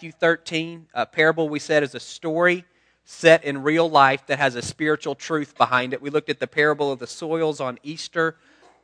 Matthew 13. A parable, we said, is a story set in real life that has a spiritual truth behind it. We looked at the parable of the soils on Easter.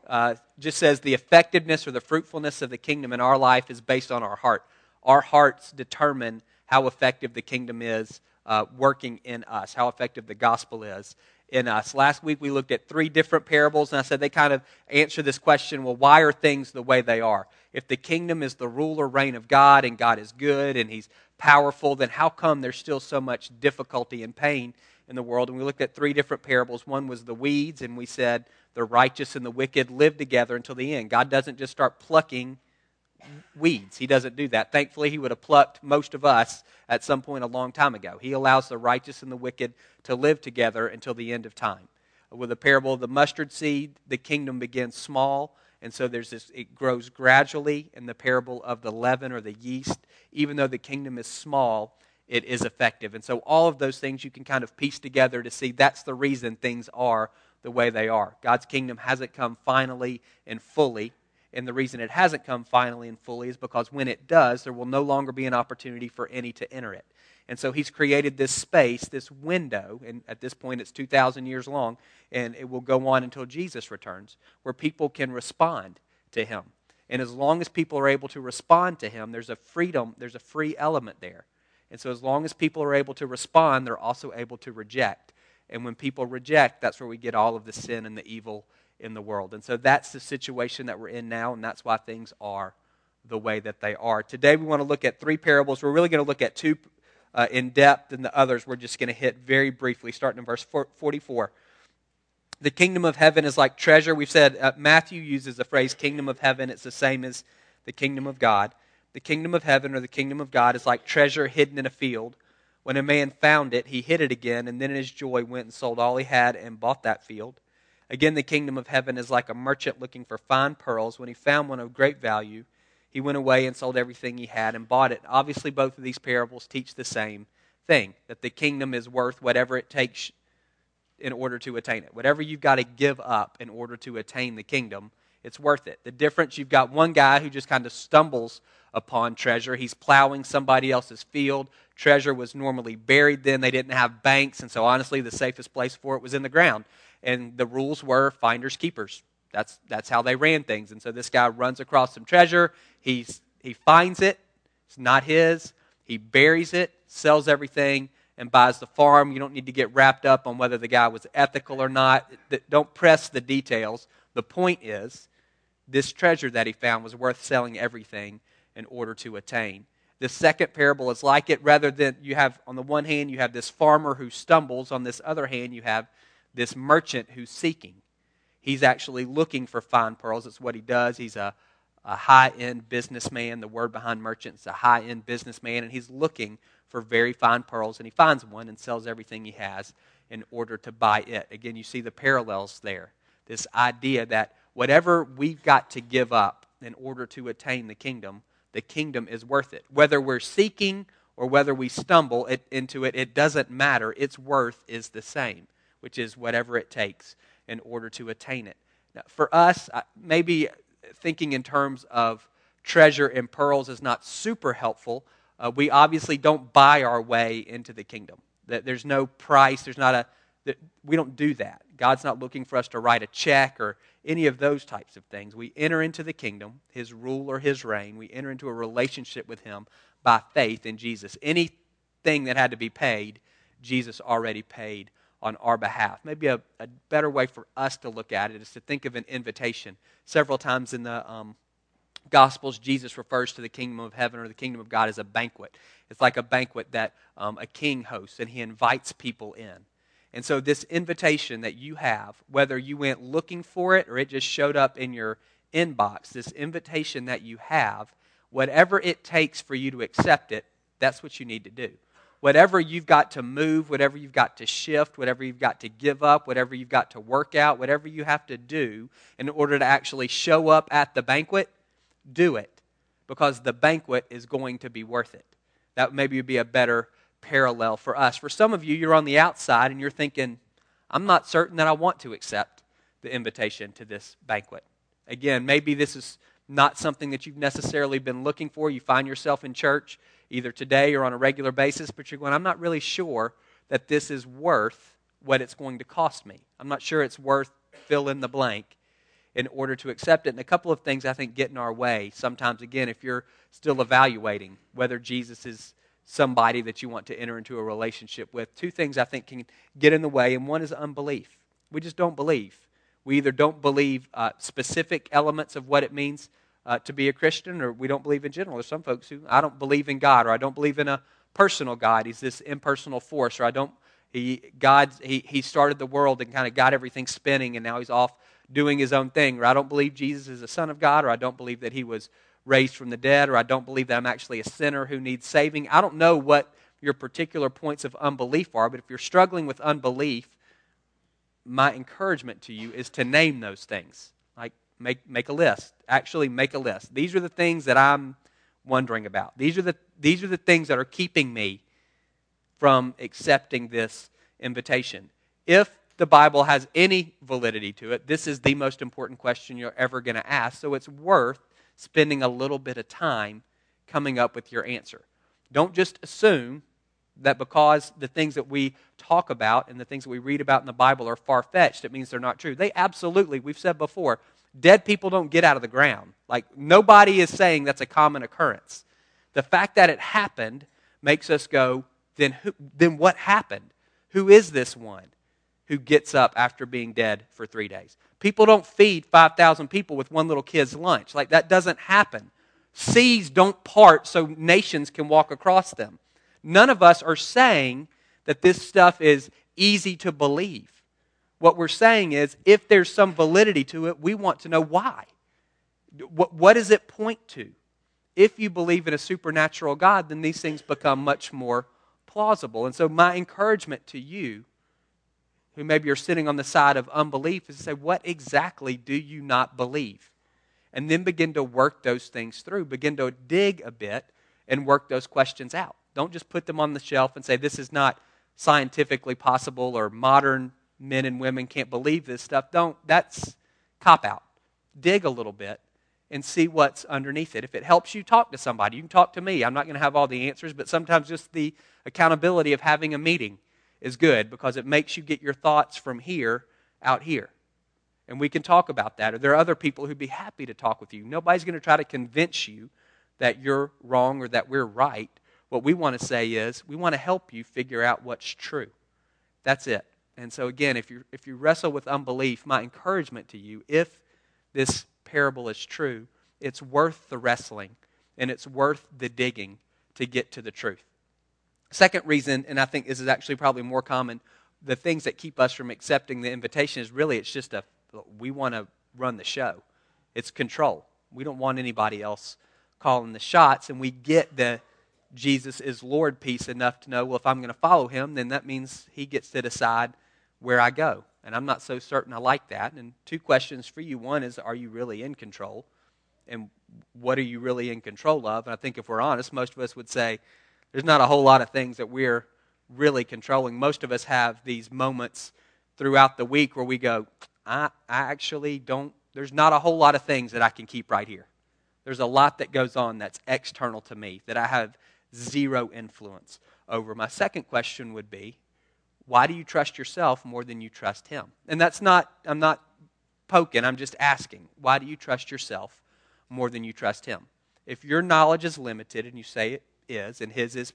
Uh, just says the effectiveness or the fruitfulness of the kingdom in our life is based on our heart. Our hearts determine how effective the kingdom is uh, working in us, how effective the gospel is in us. Last week we looked at three different parables, and I said they kind of answer this question well, why are things the way they are? If the kingdom is the rule or reign of God and God is good and He's powerful, then how come there's still so much difficulty and pain in the world? And we looked at three different parables. One was the weeds, and we said the righteous and the wicked live together until the end. God doesn't just start plucking weeds. He doesn't do that. Thankfully, He would have plucked most of us at some point a long time ago. He allows the righteous and the wicked to live together until the end of time. With the parable of the mustard seed, the kingdom begins small, and so there's this it grows gradually in the parable of the leaven or the yeast. Even though the kingdom is small, it is effective. And so all of those things you can kind of piece together to see that's the reason things are the way they are. God's kingdom hasn't come finally and fully and the reason it hasn't come finally and fully is because when it does, there will no longer be an opportunity for any to enter it. And so he's created this space, this window, and at this point it's 2,000 years long, and it will go on until Jesus returns, where people can respond to him. And as long as people are able to respond to him, there's a freedom, there's a free element there. And so as long as people are able to respond, they're also able to reject. And when people reject, that's where we get all of the sin and the evil in the world. And so that's the situation that we're in now, and that's why things are the way that they are. Today we want to look at three parables. We're really going to look at two uh, in depth, and the others we're just going to hit very briefly, starting in verse 44. The kingdom of heaven is like treasure. We've said uh, Matthew uses the phrase kingdom of heaven, it's the same as the kingdom of God. The kingdom of heaven or the kingdom of God is like treasure hidden in a field. When a man found it, he hid it again, and then in his joy went and sold all he had and bought that field. Again, the kingdom of heaven is like a merchant looking for fine pearls. When he found one of great value, he went away and sold everything he had and bought it. Obviously, both of these parables teach the same thing that the kingdom is worth whatever it takes in order to attain it. Whatever you've got to give up in order to attain the kingdom, it's worth it. The difference you've got one guy who just kind of stumbles upon treasure. He's plowing somebody else's field. Treasure was normally buried then. They didn't have banks, and so honestly, the safest place for it was in the ground and the rules were finders keepers. That's that's how they ran things. And so this guy runs across some treasure. He's he finds it. It's not his. He buries it, sells everything, and buys the farm. You don't need to get wrapped up on whether the guy was ethical or not. Don't press the details. The point is, this treasure that he found was worth selling everything in order to attain. The second parable is like it. Rather than you have, on the one hand, you have this farmer who stumbles. On this other hand, you have this merchant who's seeking. He's actually looking for fine pearls. It's what he does. He's a, a high end businessman. The word behind merchant is a high end businessman, and he's looking for very fine pearls, and he finds one and sells everything he has in order to buy it. Again, you see the parallels there. This idea that whatever we've got to give up in order to attain the kingdom, the kingdom is worth it. Whether we're seeking or whether we stumble it, into it, it doesn't matter. Its worth is the same which is whatever it takes in order to attain it. Now, for us, maybe thinking in terms of treasure and pearls is not super helpful. Uh, we obviously don't buy our way into the kingdom. There's no price. There's not a. We don't do that. God's not looking for us to write a check or any of those types of things. We enter into the kingdom, His rule or His reign. We enter into a relationship with Him by faith in Jesus. Anything that had to be paid, Jesus already paid on our behalf. Maybe a, a, better way for us to look at it is to think of an invitation. Several times in the um, Gospels, Jesus refers to the kingdom of heaven or the kingdom of God as a banquet. It's like a banquet that um, a king hosts, and he invites people in. And so, this invitation that you have, whether you went looking for it or it just showed up in your inbox, this invitation that you have, whatever it takes for you to accept it, that's what you need to do whatever you've got to move, whatever you've got to shift, whatever you've got to give up, whatever you've got to work out, whatever you have to do in order to actually show up at the banquet, do it because the banquet is going to be worth it. That maybe would be a better parallel for us. For some of you, you're on the outside and you're thinking, I'm not certain that I want to accept the invitation to this banquet. Again, maybe this is not something that you've necessarily been looking for. You find yourself in church either today or on a regular basis, but you're going, I'm not really sure that this is worth what it's going to cost me. I'm not sure it's worth fill in the blank in order to accept it. And a couple of things I think get in our way sometimes, again, if you're still evaluating whether Jesus is somebody that you want to enter into a relationship with. Two things I think can get in the way, and one is unbelief. We just don't believe. We either don't believe uh, specific elements of what it means uh, to be a Christian, or we don't believe in general. There's some folks who, I don't believe in God, or I don't believe in a personal God. He's this impersonal force, or I don't, he, God, he, he started the world and kind of got everything spinning, and now he's off doing his own thing, or I don't believe Jesus is the Son of God, or I don't believe that he was raised from the dead, or I don't believe that I'm actually a sinner who needs saving. I don't know what your particular points of unbelief are, but if you're struggling with unbelief, my encouragement to you is to name those things. Make make a list. Actually make a list. These are the things that I'm wondering about. These are the these are the things that are keeping me from accepting this invitation. If the Bible has any validity to it, this is the most important question you're ever going to ask. So it's worth spending a little bit of time coming up with your answer. Don't just assume that because the things that we talk about and the things that we read about in the Bible are far fetched, it means they're not true. They absolutely, we've said before, dead people don't get out of the ground. Like, nobody is saying that's a common occurrence. The fact that it happened makes us go, then, who, then what happened? Who is this one who gets up after being dead for three days? People don't feed 5,000 people with one little kid's lunch. Like, that doesn't happen. Seas don't part so nations can walk across them. None of us are saying that this stuff is easy to believe. What we're saying is, if there's some validity to it, we want to know why. What, what does it point to? If you believe in a supernatural God, then these things become much more plausible. And so, my encouragement to you who maybe are sitting on the side of unbelief is to say, what exactly do you not believe? And then begin to work those things through. Begin to dig a bit and work those questions out. Don't just put them on the shelf and say, this is not scientifically possible or modern men and women can't believe this stuff. Don't. That's cop out. Dig a little bit and see what's underneath it. If it helps you talk to somebody, you can talk to me. I'm not going to have all the answers, but sometimes just the accountability of having a meeting is good because it makes you get your thoughts from here out here. And we can talk about that. Or there are other people who'd be happy to talk with you. Nobody's going to try to convince you that you're wrong or that we're right. What we want to say is we want to help you figure out what's true. That's it. And so again, if you if you wrestle with unbelief, my encouragement to you, if this parable is true, it's worth the wrestling and it's worth the digging to get to the truth. Second reason, and I think this is actually probably more common, the things that keep us from accepting the invitation is really it's just a we want to run the show. It's control. We don't want anybody else calling the shots, and we get the Jesus is Lord piece enough to know, well, if I'm going to follow him, then that means he gets to decide where I go. And I'm not so certain I like that. And two questions for you. One is, are you really in control? And what are you really in control of? And I think if we're honest, most of us would say, there's not a whole lot of things that we're really controlling. Most of us have these moments throughout the week where we go, I, I actually don't, there's not a whole lot of things that I can keep right here. There's a lot that goes on that's external to me that I have zero influence over. My second question would be, why do you trust yourself more than you trust him? And that's not, I'm not poking, I'm just asking. Why do you trust yourself more than you trust him? If your knowledge is limited and you say it is and his is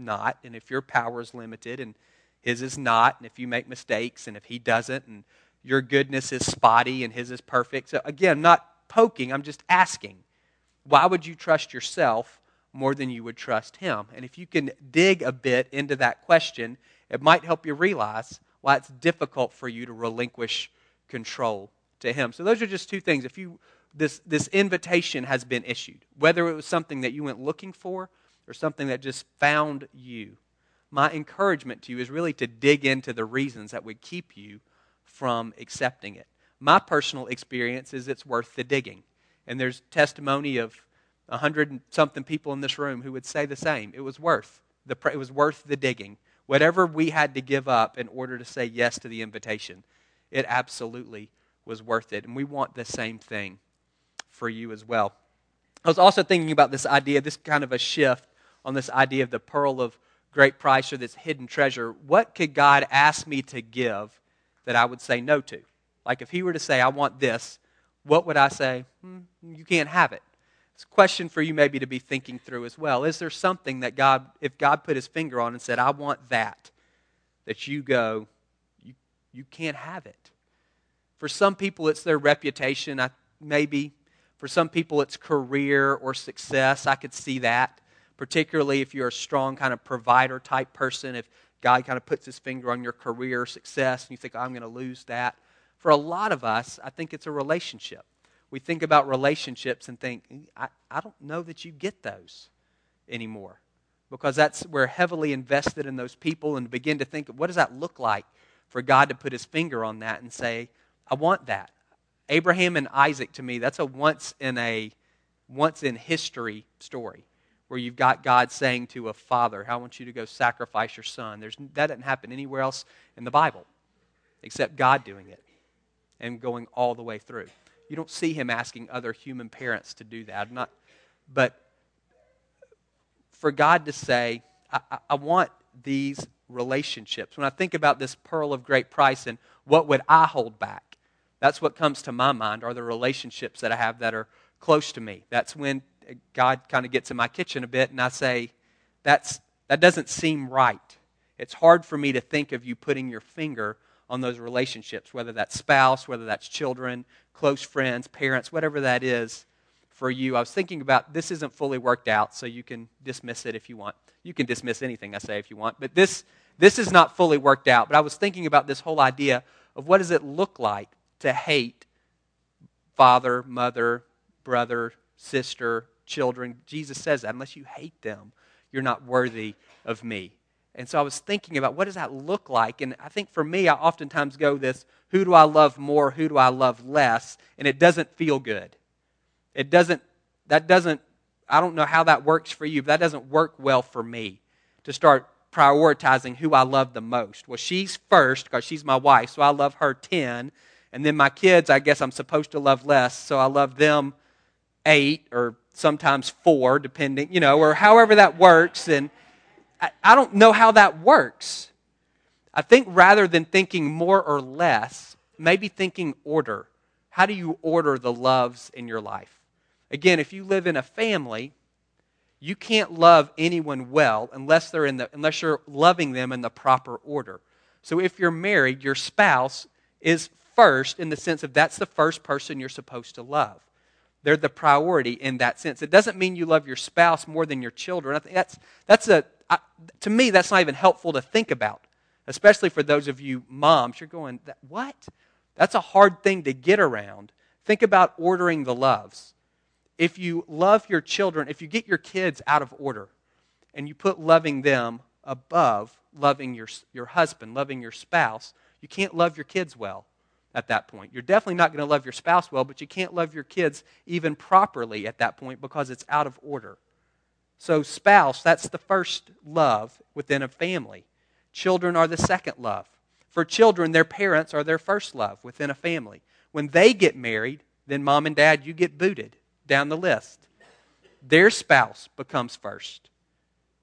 not. And if your power is limited and his is not, and if you make mistakes and if he doesn't, and your goodness is spotty and his is perfect. So, again, not poking, I'm just asking. Why would you trust yourself more than you would trust him? And if you can dig a bit into that question, it might help you realize why it's difficult for you to relinquish control to him. So, those are just two things. If you this, this invitation has been issued, whether it was something that you went looking for or something that just found you, my encouragement to you is really to dig into the reasons that would keep you from accepting it. My personal experience is it's worth the digging. And there's testimony of a hundred something people in this room who would say the same. It was worth the it was worth the digging. Whatever we had to give up in order to say yes to the invitation, it absolutely was worth it. And we want the same thing for you as well. I was also thinking about this idea, this kind of a shift on this idea of the pearl of great price or this hidden treasure, what could God ask me to give that I would say no to? Like if He were to say, I want this, what would I say? Hmm, you can't have it. It's a question for you maybe to be thinking through as well. Is there something that God, if God put His finger on and said, I want that, that you go, you, you can't have it? For some people, it's their reputation, I, maybe. For some people, it's career or success. I could see that particularly if you're a strong kind of provider type person, if God kind of puts his finger on your career success and you think, oh, I'm going to lose that. For a lot of us, I think it's a relationship. We think about relationships and think, I, I don't know that you get those anymore because that's we're heavily invested in those people and begin to think, what does that look like for God to put his finger on that and say, I want that. Abraham and Isaac to me, that's a once in a once in history story where you've got God saying to a father, I want you to go sacrifice your son. There's, that doesn't happen anywhere else in the Bible except God doing it and going all the way through. You don't see him asking other human parents to do that. Not, but for God to say, I, I, I want these relationships. When I think about this pearl of great price and what would I hold back, that's what comes to my mind are the relationships that I have that are close to me. That's when God kind of gets in my kitchen a bit, and I say, That's, that doesn't seem right. It's hard for me to think of you putting your finger on those relationships, whether that's spouse, whether that's children, close friends, parents, whatever that is for you. I was thinking about this isn't fully worked out, so you can dismiss it if you want. You can dismiss anything I say if you want, but this this is not fully worked out. But I was thinking about this whole idea of what does it look like to hate father, mother, brother, sister, children. Jesus says that. Unless you hate them, you're not worthy of me. And so I was thinking about what does that look like? And I think for me, I oftentimes go this who do I love more? Who do I love less? And it doesn't feel good. It doesn't, that doesn't, I don't know how that works for you, but that doesn't work well for me to start prioritizing who I love the most. Well, she's first because she's my wife, so I love her 10. And then my kids, I guess I'm supposed to love less, so I love them eight or sometimes four, depending, you know, or however that works. And I, don't know how that works. I think rather than thinking more or less, maybe thinking order. How do you order the loves in your life? Again, if you live in a family, you can't love anyone well unless they're in the unless you're loving them in the proper order. So if you're married, your spouse is first in the sense of that's the first person you're supposed to love. They're the priority in that sense. It doesn't mean you love your spouse more than your children. I think that's, that's a, I, to me, that's not even helpful to think about, especially for those of you moms. You're going, what? That's a hard thing to get around. Think about ordering the loves. If you love your children, if you get your kids out of order and you put loving them above loving your, your husband, loving your spouse, you can't love your kids well at that point. You're definitely not going to love your spouse well, but you can't love your kids even properly at that point because it's out of order. So, spouse, that's the first love within a family. Children are the second love. For children, their parents are their first love within a family. When they get married, then mom and dad, you get booted down the list. Their spouse becomes first.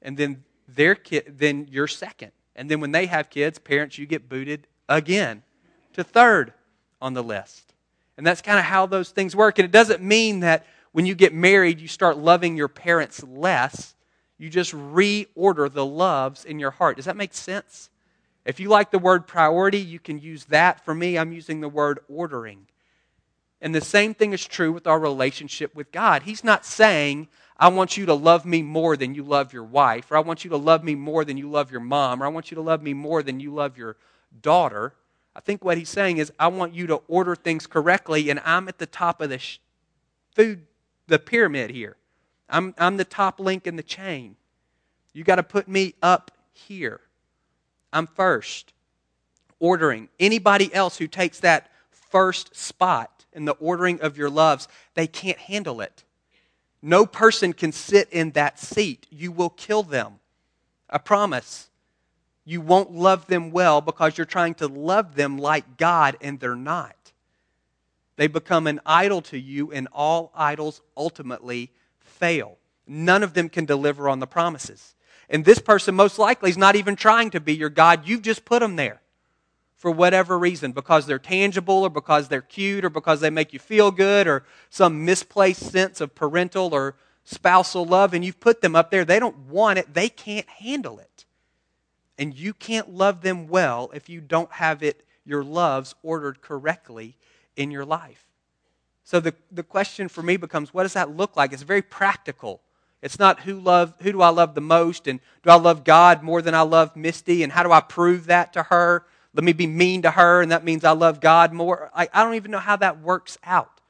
And then their then you're second. And then when they have kids, parents, you get booted again to third on the list. And that's kind of how those things work. And it doesn't mean that when you get married, you start loving your parents less. You just reorder the loves in your heart. Does that make sense? If you like the word priority, you can use that. For me, I'm using the word ordering. And the same thing is true with our relationship with God. He's not saying, I want you to love me more than you love your wife, or I want you to love me more than you love your mom, or I want you to love me more than you love your daughter. I think what he's saying is, I want you to order things correctly, and I'm at the top of the sh- food, the pyramid here. I'm, I'm the top link in the chain. You got to put me up here. I'm first. Ordering. Anybody else who takes that first spot in the ordering of your loves, they can't handle it. No person can sit in that seat. You will kill them. I promise you won't love them well because you're trying to love them like God and they're not. They become an idol to you, and all idols ultimately fail. None of them can deliver on the promises. And this person most likely is not even trying to be your God. You've just put them there for whatever reason because they're tangible or because they're cute or because they make you feel good or some misplaced sense of parental or spousal love and you've put them up there. They don't want it, they can't handle it. And you can't love them well if you don't have it, your loves ordered correctly in your life. So the, the question for me becomes what does that look like? It's very practical. It's not who love who do I love the most and do I love God more than I love Misty and how do I prove that to her? Let me be mean to her and that means I love God more. I, I don't even know how that works out.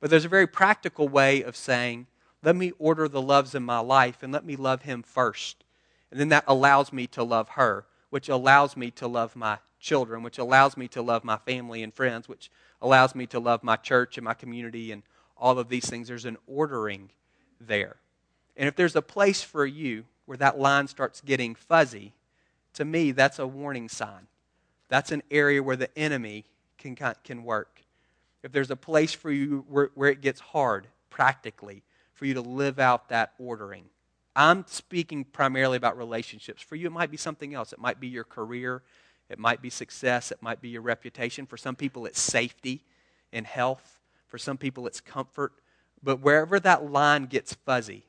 But there's a very practical way of saying, let me order the loves in my life and let me love him first. And then that allows me to love her, which allows me to love my children, which allows me to love my family and friends, which allows me to love my church and my community and all of these things. There's an ordering there. And if there's a place for you where that line starts getting fuzzy, to me, that's a warning sign. That's an area where the enemy can, can work. If there's a place for you where, where it gets hard, practically, for you to live out that ordering. I'm speaking primarily about relationships. For you, it might be something else. It might be your career, it might be success, it might be your reputation. For some people, it's safety and health. For some people, it's comfort. But wherever that line gets fuzzy,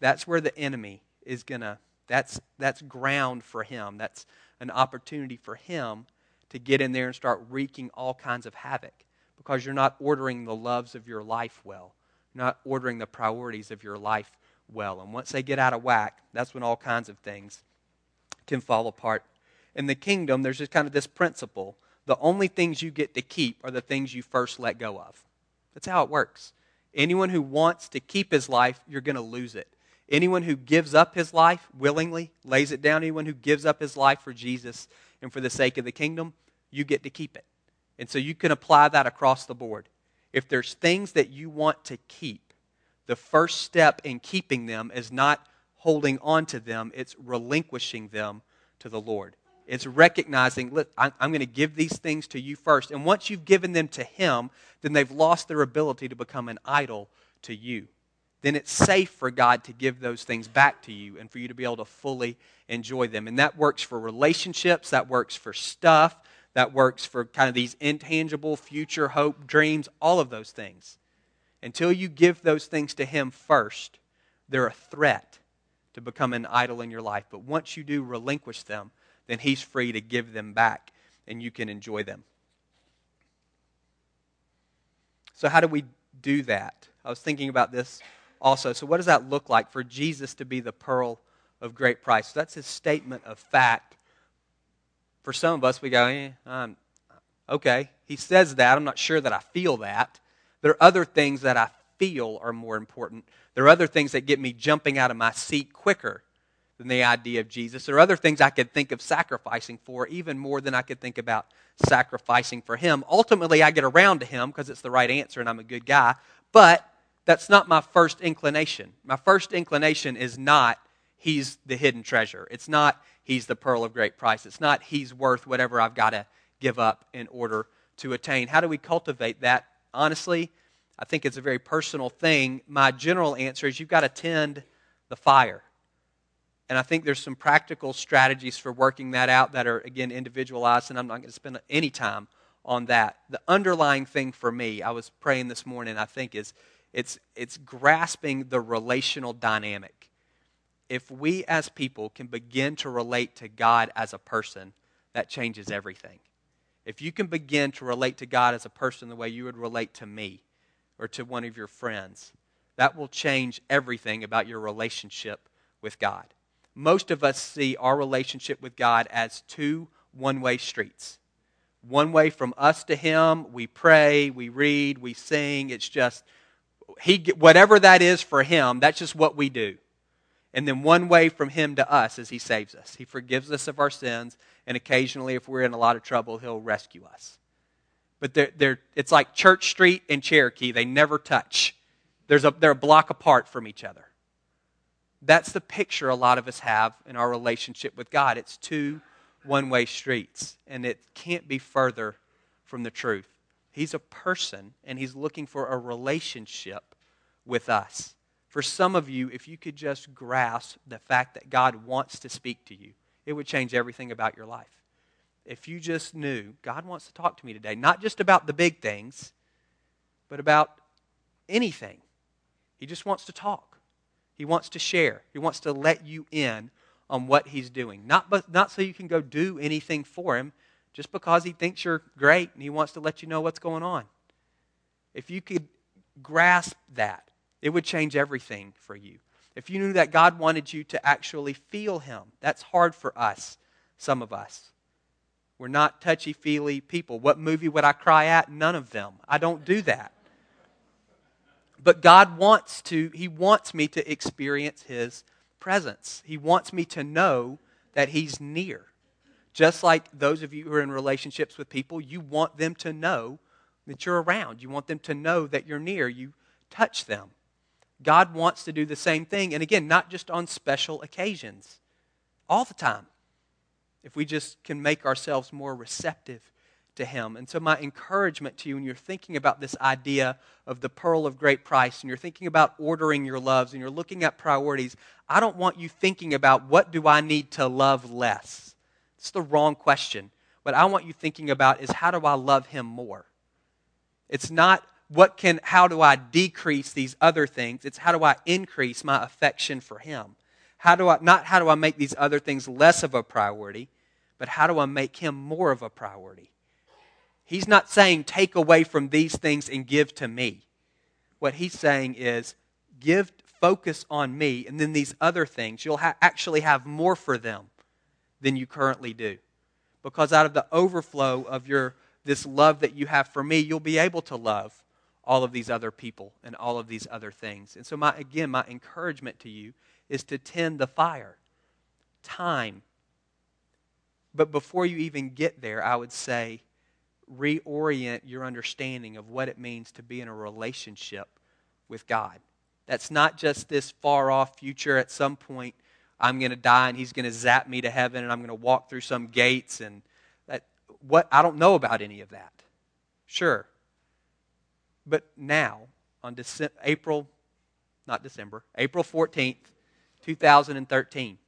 that's where the enemy is going to, that's, that's ground for him. That's an opportunity for him to get in there and start wreaking all kinds of havoc because you're not ordering the loves of your life well. You're not ordering the priorities of your life well. And once they get out of whack, that's when all kinds of things can fall apart. In the kingdom, there's just kind of this principle the only things you get to keep are the things you first let go of. That's how it works. Anyone who wants to keep his life, you're going to lose it. Anyone who gives up his life willingly, lays it down, anyone who gives up his life for Jesus and for the sake of the kingdom, you get to keep it. And so you can apply that across the board. If there's things that you want to keep, the first step in keeping them is not holding on to them, it's relinquishing them to the Lord. It's recognizing, look, I'm going to give these things to you first. And once you've given them to Him, then they've lost their ability to become an idol to you. Then it's safe for God to give those things back to you and for you to be able to fully enjoy them. And that works for relationships, that works for stuff, that works for kind of these intangible future hope, dreams, all of those things. Until you give those things to Him first, they're a threat to become an idol in your life. But once you do relinquish them, then He's free to give them back and you can enjoy them. So, how do we do that? I was thinking about this also. So, what does that look like for Jesus to be the pearl of great price? So that's his statement of fact for some of us, we go, eh, okay, he says that. I'm not sure that I feel that. There are other things that I feel are more important. There are other things that get me jumping out of my seat quicker than the idea of Jesus. There are other things I could think of sacrificing for, even more than I could think about sacrificing for him. Ultimately, I get around to him because it's the right answer and I'm a good guy. But that's not my first inclination. My first inclination is not he's the hidden treasure. It's not he's the pearl of great price. It's not he's worth whatever I've got to give up in order to attain. How do we cultivate that? Honestly, I think it's a very personal thing. My general answer is you've got to tend the fire. And I think there's some practical strategies for working that out that are, again, individualized, and I'm not going to spend any time on that. The underlying thing for me, I was praying this morning, I think, is it's, it's grasping the relational dynamic if we as people can begin to relate to God as a person, that changes everything. If you can begin to relate to God as a person the way you would relate to me or to one of your friends, that will change everything about your relationship with God. Most of us see our relationship with God as two one way streets. One way from us to Him, we pray, we read, we sing. It's just, he, whatever that is for Him, that's just what we do. And then one way from Him to us is He saves us. He forgives us of our sins, and occasionally, if we're in a lot of trouble, He'll rescue us. But they're, they're, it's like Church Street and Cherokee, they never touch. There's a, they're a block apart from each other. That's the picture a lot of us have in our relationship with God. It's two one way streets, and it can't be further from the truth. He's a person, and He's looking for a relationship with us. For some of you, if you could just grasp the fact that God wants to speak to you, it would change everything about your life. If you just knew, God wants to talk to me today, not just about the big things, but about anything. He just wants to talk. He wants to share. He wants to let you in on what he's doing. Not, but, not so you can go do anything for him, just because he thinks you're great and he wants to let you know what's going on. If you could grasp that, it would change everything for you. If you knew that God wanted you to actually feel him, that's hard for us, some of us. We're not touchy feely people. What movie would I cry at? None of them. I don't do that. But God wants to, He wants me to experience His presence. He wants me to know that He's near. Just like those of you who are in relationships with people, you want them to know that you're around. You want them to know that you're near. You touch them. God wants to do the same thing. And again, not just on special occasions, all the time. If we just can make ourselves more receptive to Him. And so, my encouragement to you when you're thinking about this idea of the pearl of great price and you're thinking about ordering your loves and you're looking at priorities, I don't want you thinking about what do I need to love less. It's the wrong question. What I want you thinking about is how do I love Him more? It's not what can, how do I decrease these other things? It's how do I increase my affection for Him? How do I, not how do I make these other things less of a priority, but how do I make Him more of a priority? He's not saying take away from these things and give to me. What he's saying is give focus on me, and then these other things, you'll ha- actually have more for them than you currently do. Because out of the overflow of your this love that you have for me, you'll be able to love all of these other people and all of these other things. And so my again, my encouragement to you is to tend the fire. Time. But before you even get there, I would say reorient your understanding of what it means to be in a relationship with God. That's not just this far off future at some point I'm going to die and he's going to zap me to heaven and I'm going to walk through some gates and that what I don't know about any of that. Sure. But now on Dece- April not December, April 14th, 2013,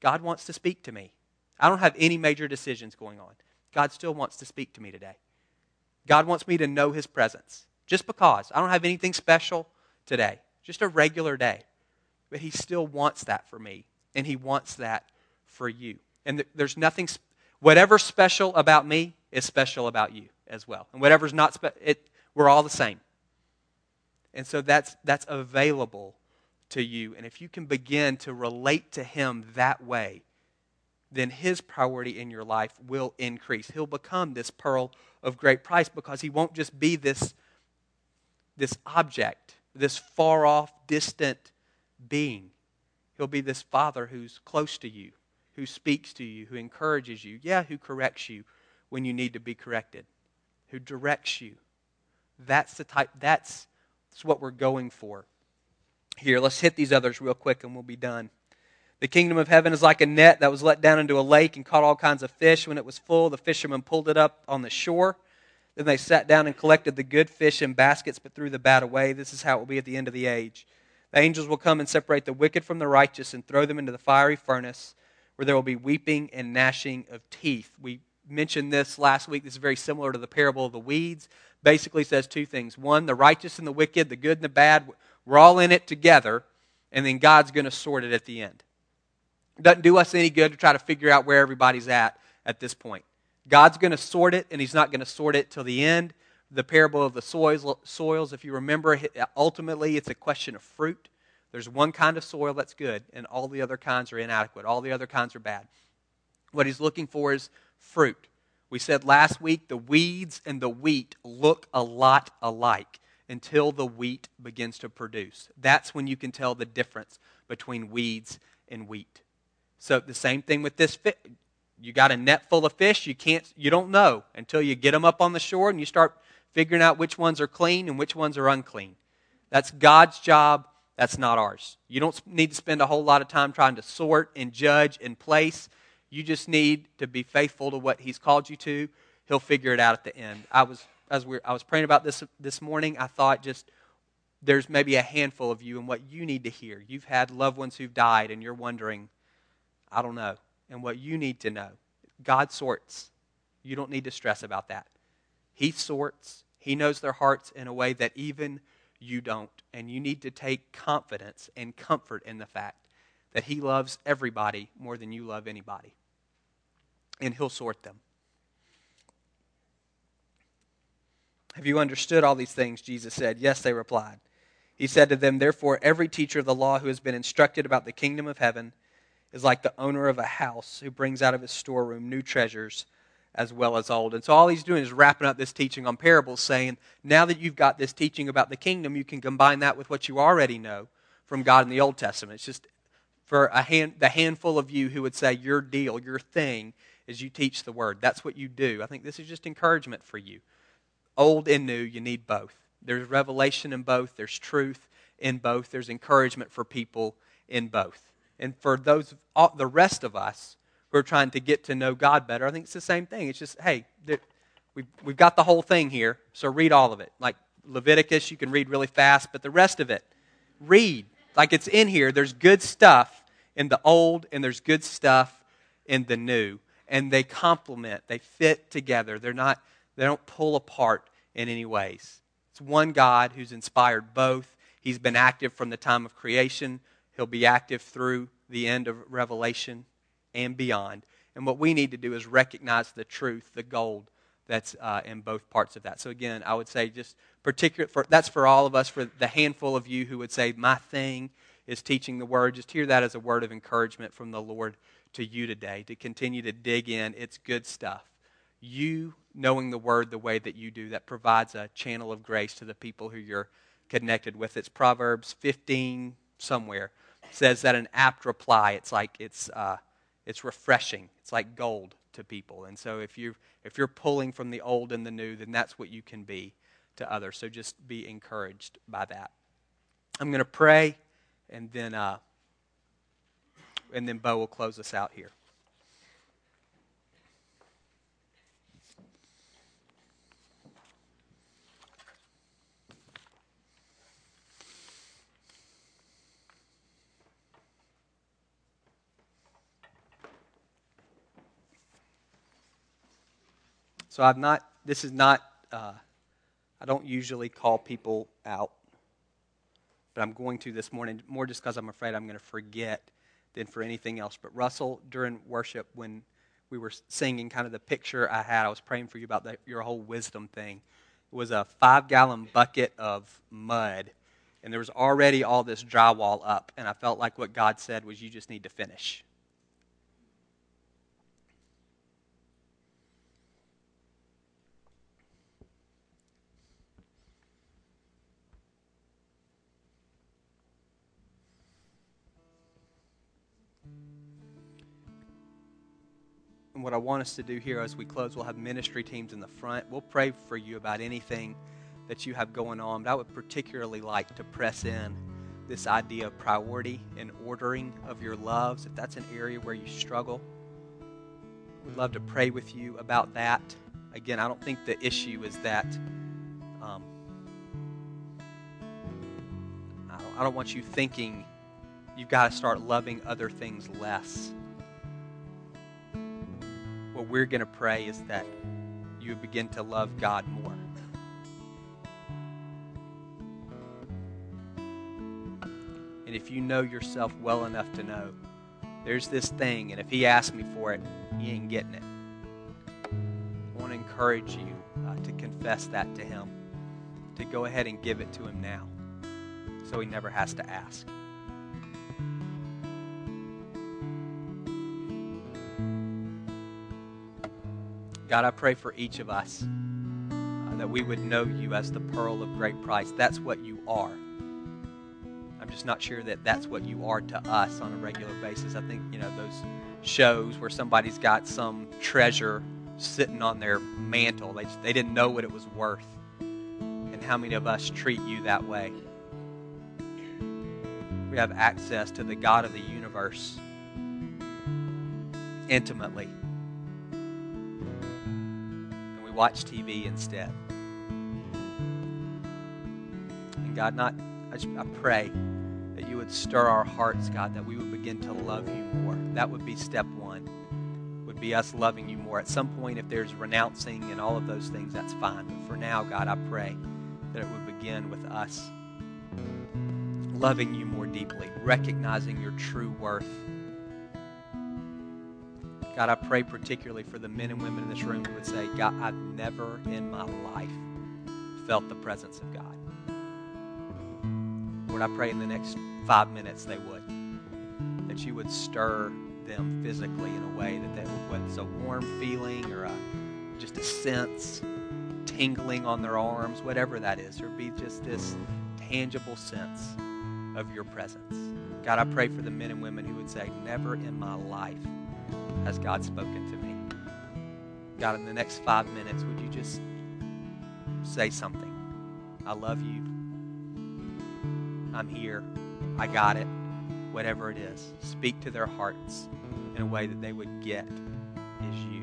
God wants to speak to me. I don't have any major decisions going on. God still wants to speak to me today. God wants me to know His presence. Just because. I don't have anything special today, just a regular day. But He still wants that for me, and He wants that for you. And there's nothing, whatever's special about me is special about you as well. And whatever's not special, we're all the same. And so that's, that's available to you. And if you can begin to relate to Him that way, then his priority in your life will increase. He'll become this pearl of great price because he won't just be this, this object, this far off, distant being. He'll be this father who's close to you, who speaks to you, who encourages you, yeah, who corrects you when you need to be corrected, who directs you. That's the type, that's, that's what we're going for. Here, let's hit these others real quick and we'll be done. The kingdom of heaven is like a net that was let down into a lake and caught all kinds of fish. When it was full, the fishermen pulled it up on the shore. Then they sat down and collected the good fish in baskets, but threw the bad away. This is how it will be at the end of the age. The angels will come and separate the wicked from the righteous and throw them into the fiery furnace, where there will be weeping and gnashing of teeth. We mentioned this last week. This is very similar to the parable of the weeds. Basically says two things. One, the righteous and the wicked, the good and the bad, we're all in it together, and then God's going to sort it at the end. Doesn't do us any good to try to figure out where everybody's at at this point. God's going to sort it, and He's not going to sort it till the end. The parable of the soils, soils, if you remember, ultimately it's a question of fruit. There's one kind of soil that's good, and all the other kinds are inadequate. All the other kinds are bad. What He's looking for is fruit. We said last week the weeds and the wheat look a lot alike until the wheat begins to produce. That's when you can tell the difference between weeds and wheat. So the same thing with this fish. You got a net full of fish, you can't you don't know until you get them up on the shore and you start figuring out which ones are clean and which ones are unclean. That's God's job, that's not ours. You don't need to spend a whole lot of time trying to sort and judge and place. You just need to be faithful to what he's called you to. He'll figure it out at the end. I was as we I was praying about this this morning, I thought just there's maybe a handful of you and what you need to hear. You've had loved ones who've died and you're wondering, I don't know. And what you need to know God sorts. You don't need to stress about that. He sorts, He knows their hearts in a way that even you don't. And you need to take confidence and comfort in the fact that He loves everybody more than you love anybody. And He'll sort them. Have you understood all these things? Jesus said. Yes, they replied. He said to them, Therefore, every teacher of the law who has been instructed about the kingdom of heaven is like the owner of a house who brings out of his storeroom new treasures as well as old. And so all he's doing is wrapping up this teaching on parables, saying, now that you've got this teaching about the kingdom, you can combine that with what you already know from God in the Old Testament. It's just for a hand, the handful of you who would say your deal, your thing, is you teach the word. That's what you do. I think this is just encouragement for you. Old and new, you need both. There's revelation in both, there's truth in both, there's encouragement for people in both. And for those, all, the rest of us, who are trying to get to know God better, I think it's the same thing. It's just, hey, we've, we've got the whole thing here, so read all of it. Like Leviticus, you can read really fast, but the rest of it, read. Like it's in here. There's good stuff in the old, and there's good stuff in the new. And they complement, they fit together. They're not, they don't pull apart in any ways. It's one God who's inspired both. He's been active from the time of creation, He'll be active through the end of Revelation and beyond. And what we need to do is recognize the truth, the gold that's uh, in both parts of that. So again, I would say just particular for that's for all of us. For the handful of you who would say my thing is teaching the word, just hear that as a word of encouragement from the Lord to you today to continue to dig in. It's good stuff. You knowing the word the way that you do that provides a channel of grace to the people who you're connected with. It's Proverbs 15 somewhere says that an apt reply. It's like it's. Uh, it's refreshing. It's like gold to people. And so if you if you're pulling from the old and the new, then that's what you can be to others. So just be encouraged by that. I'm going to pray, and then uh, and then Bo will close us out here. So I've not, this is not, uh, I don't usually call people out, but I'm going to this morning, more just because I'm afraid I'm going to forget than for anything else. But Russell, during worship, when we were singing kind of the picture I had, I was praying for you about the, your whole wisdom thing. It was a five gallon bucket of mud, and there was already all this drywall up, and I felt like what God said was, You just need to finish. And what I want us to do here as we close, we'll have ministry teams in the front. We'll pray for you about anything that you have going on. But I would particularly like to press in this idea of priority and ordering of your loves. If that's an area where you struggle, we'd love to pray with you about that. Again, I don't think the issue is that. Um, I, don't, I don't want you thinking you've got to start loving other things less what we're going to pray is that you begin to love God more. And if you know yourself well enough to know, there's this thing, and if He asks me for it, He ain't getting it. I want to encourage you uh, to confess that to Him, to go ahead and give it to Him now, so He never has to ask. God, I pray for each of us uh, that we would know you as the pearl of great price. That's what you are. I'm just not sure that that's what you are to us on a regular basis. I think, you know, those shows where somebody's got some treasure sitting on their mantle, they, just, they didn't know what it was worth. And how many of us treat you that way? We have access to the God of the universe intimately watch TV instead. And God, not I, just, I pray that you would stir our hearts, God, that we would begin to love you more. That would be step one, would be us loving you more. At some point, if there's renouncing and all of those things, that's fine. But for now, God, I pray that it would begin with us loving you more deeply, recognizing your true worth. God, I pray particularly for the men and women in this room who would say, God, I've never in my life felt the presence of God. Lord, I pray in the next five minutes they would. That you would stir them physically in a way that they, would, whether it's a warm feeling or a, just a sense, tingling on their arms, whatever that is, or be just this tangible sense of your presence. God, I pray for the men and women who would say, Never in my life has God spoken to me. God, in the next five minutes, would you just say something? I love you. I'm here. I got it. Whatever it is. Speak to their hearts in a way that they would get is you.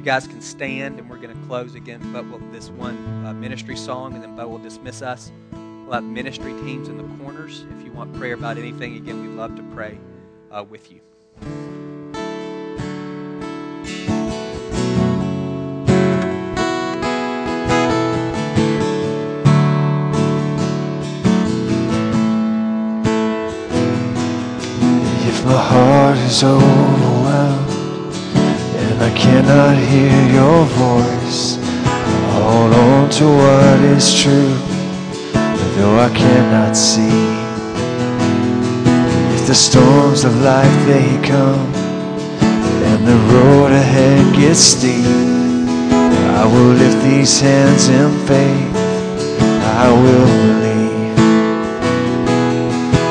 You guys can stand, and we're going to close again, but we'll, this one uh, ministry song, and then Bo will dismiss us. We'll have ministry teams in the corners. If you want prayer about anything, again, we'd love to pray uh, with you. If My heart is and I cannot hear your voice. Hold on to what is true, though I cannot see. If the storms of life they come and the road ahead gets steep, I will lift these hands in faith. I will believe.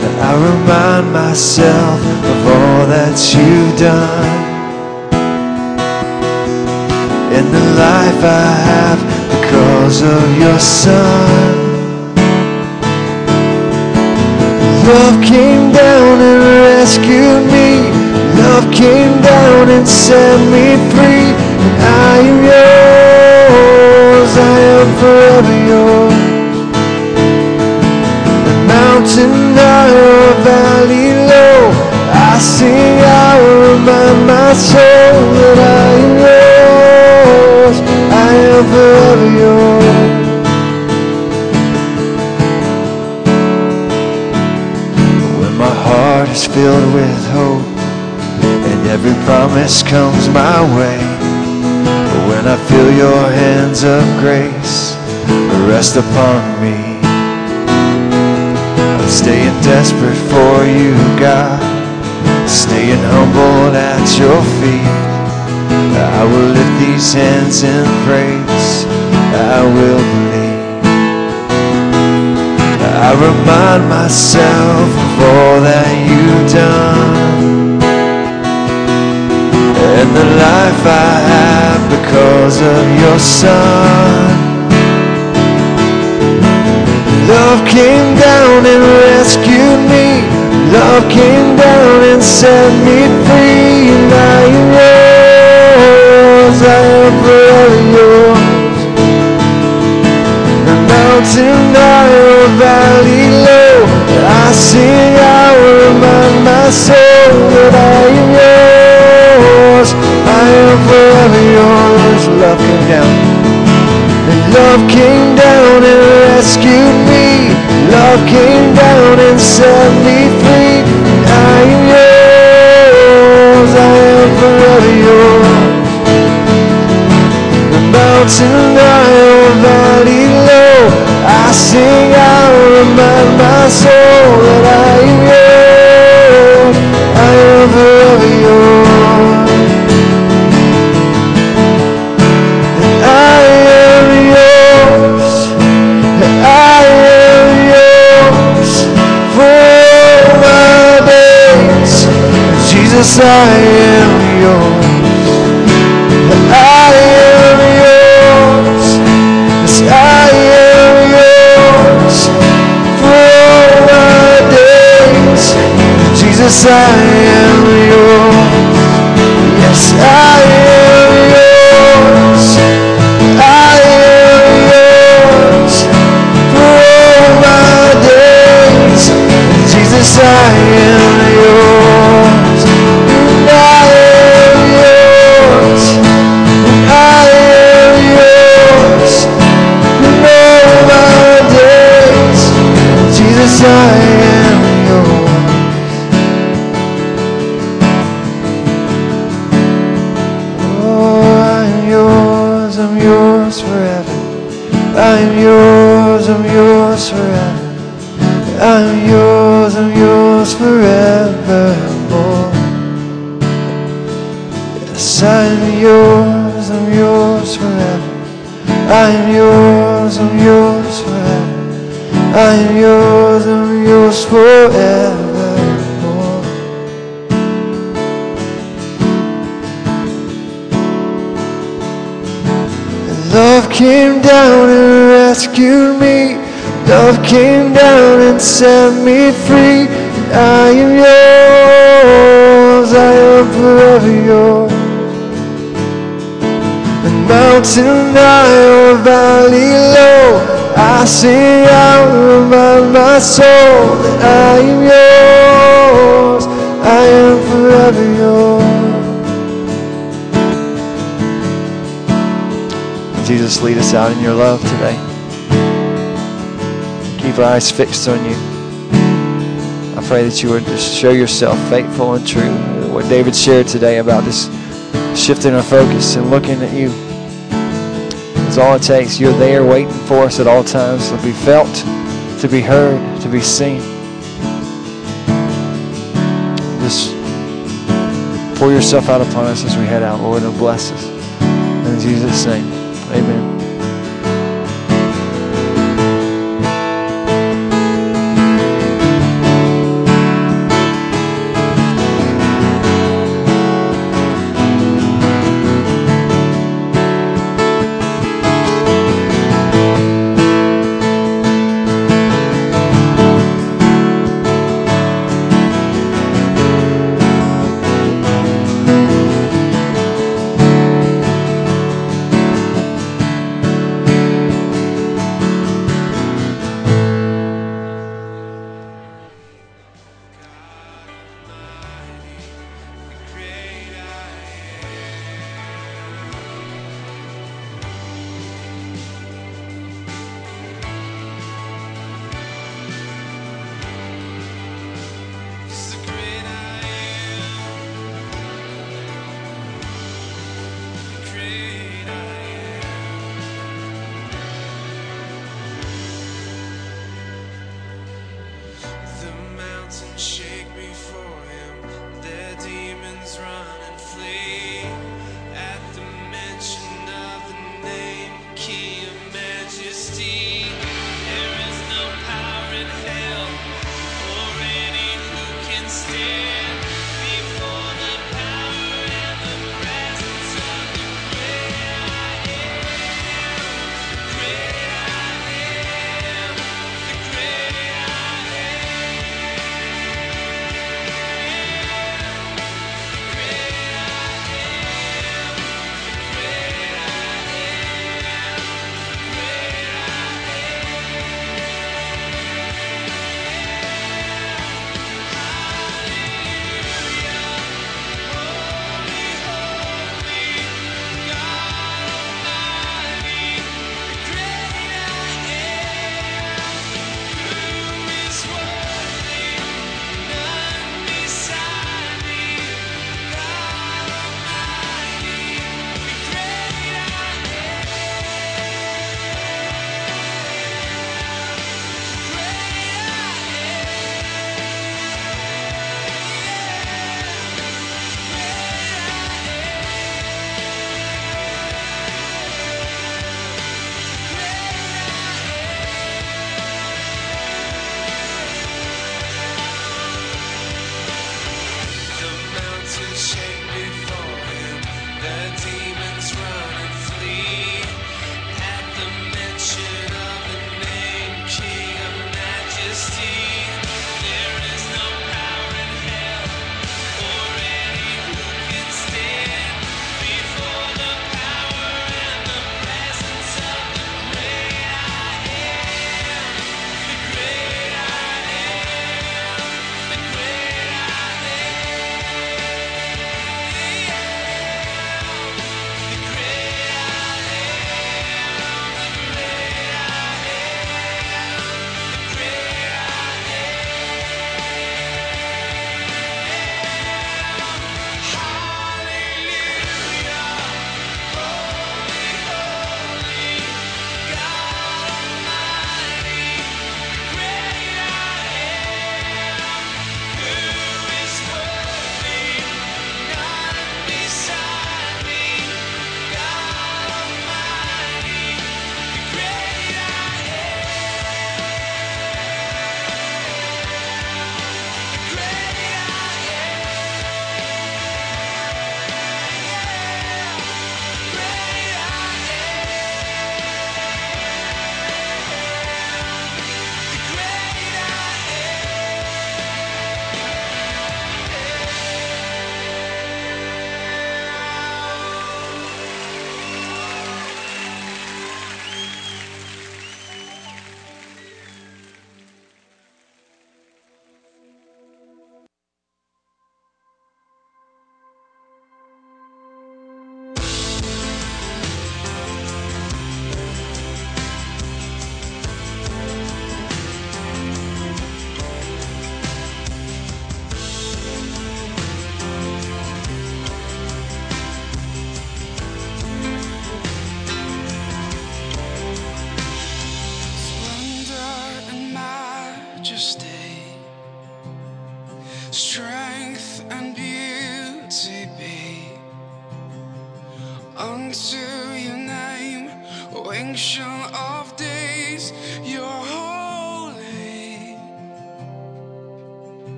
That I remind myself of all that you've done and the life I have because of your son. Love came down and rescued me. Love came down and set me free. And I am yours. I am forever yours mountain high or valley low. I sing, I remind my soul that I am yours. When my heart is filled with hope and every promise comes my way, when I feel your hands of grace rest upon me I'm staying desperate for you, God, staying humbled at your feet. I will lift these hands in praise. I will believe. I remind myself of all that you've done and the life I have because of your Son. Love came down and rescued me. Love came down and set me free. And I am. I am forever yours. Mountain high valley low. I sing, I remind my soul that I am yours. I am forever yours. Love came down. And love came down and rescued me. Love came down and set me free. And I am yours. I am forever yours. Mountain high valley low. Sing, I will remind my soul that I am yours. I am forever yours. And I am yours. And I am yours for all my days. Jesus, I am came down and rescued me. Love came down and set me free. I am yours, I am forever yours. And mountain high or valley low, I sing out about my soul that I am yours, I am forever yours. Jesus, lead us out in your love today. Keep our eyes fixed on you. I pray that you would just show yourself faithful and true. What David shared today about this shifting our focus and looking at you is all it takes. You're there waiting for us at all times to be felt, to be heard, to be seen. Just pour yourself out upon us as we head out, Lord, and bless us. In Jesus' name, amen.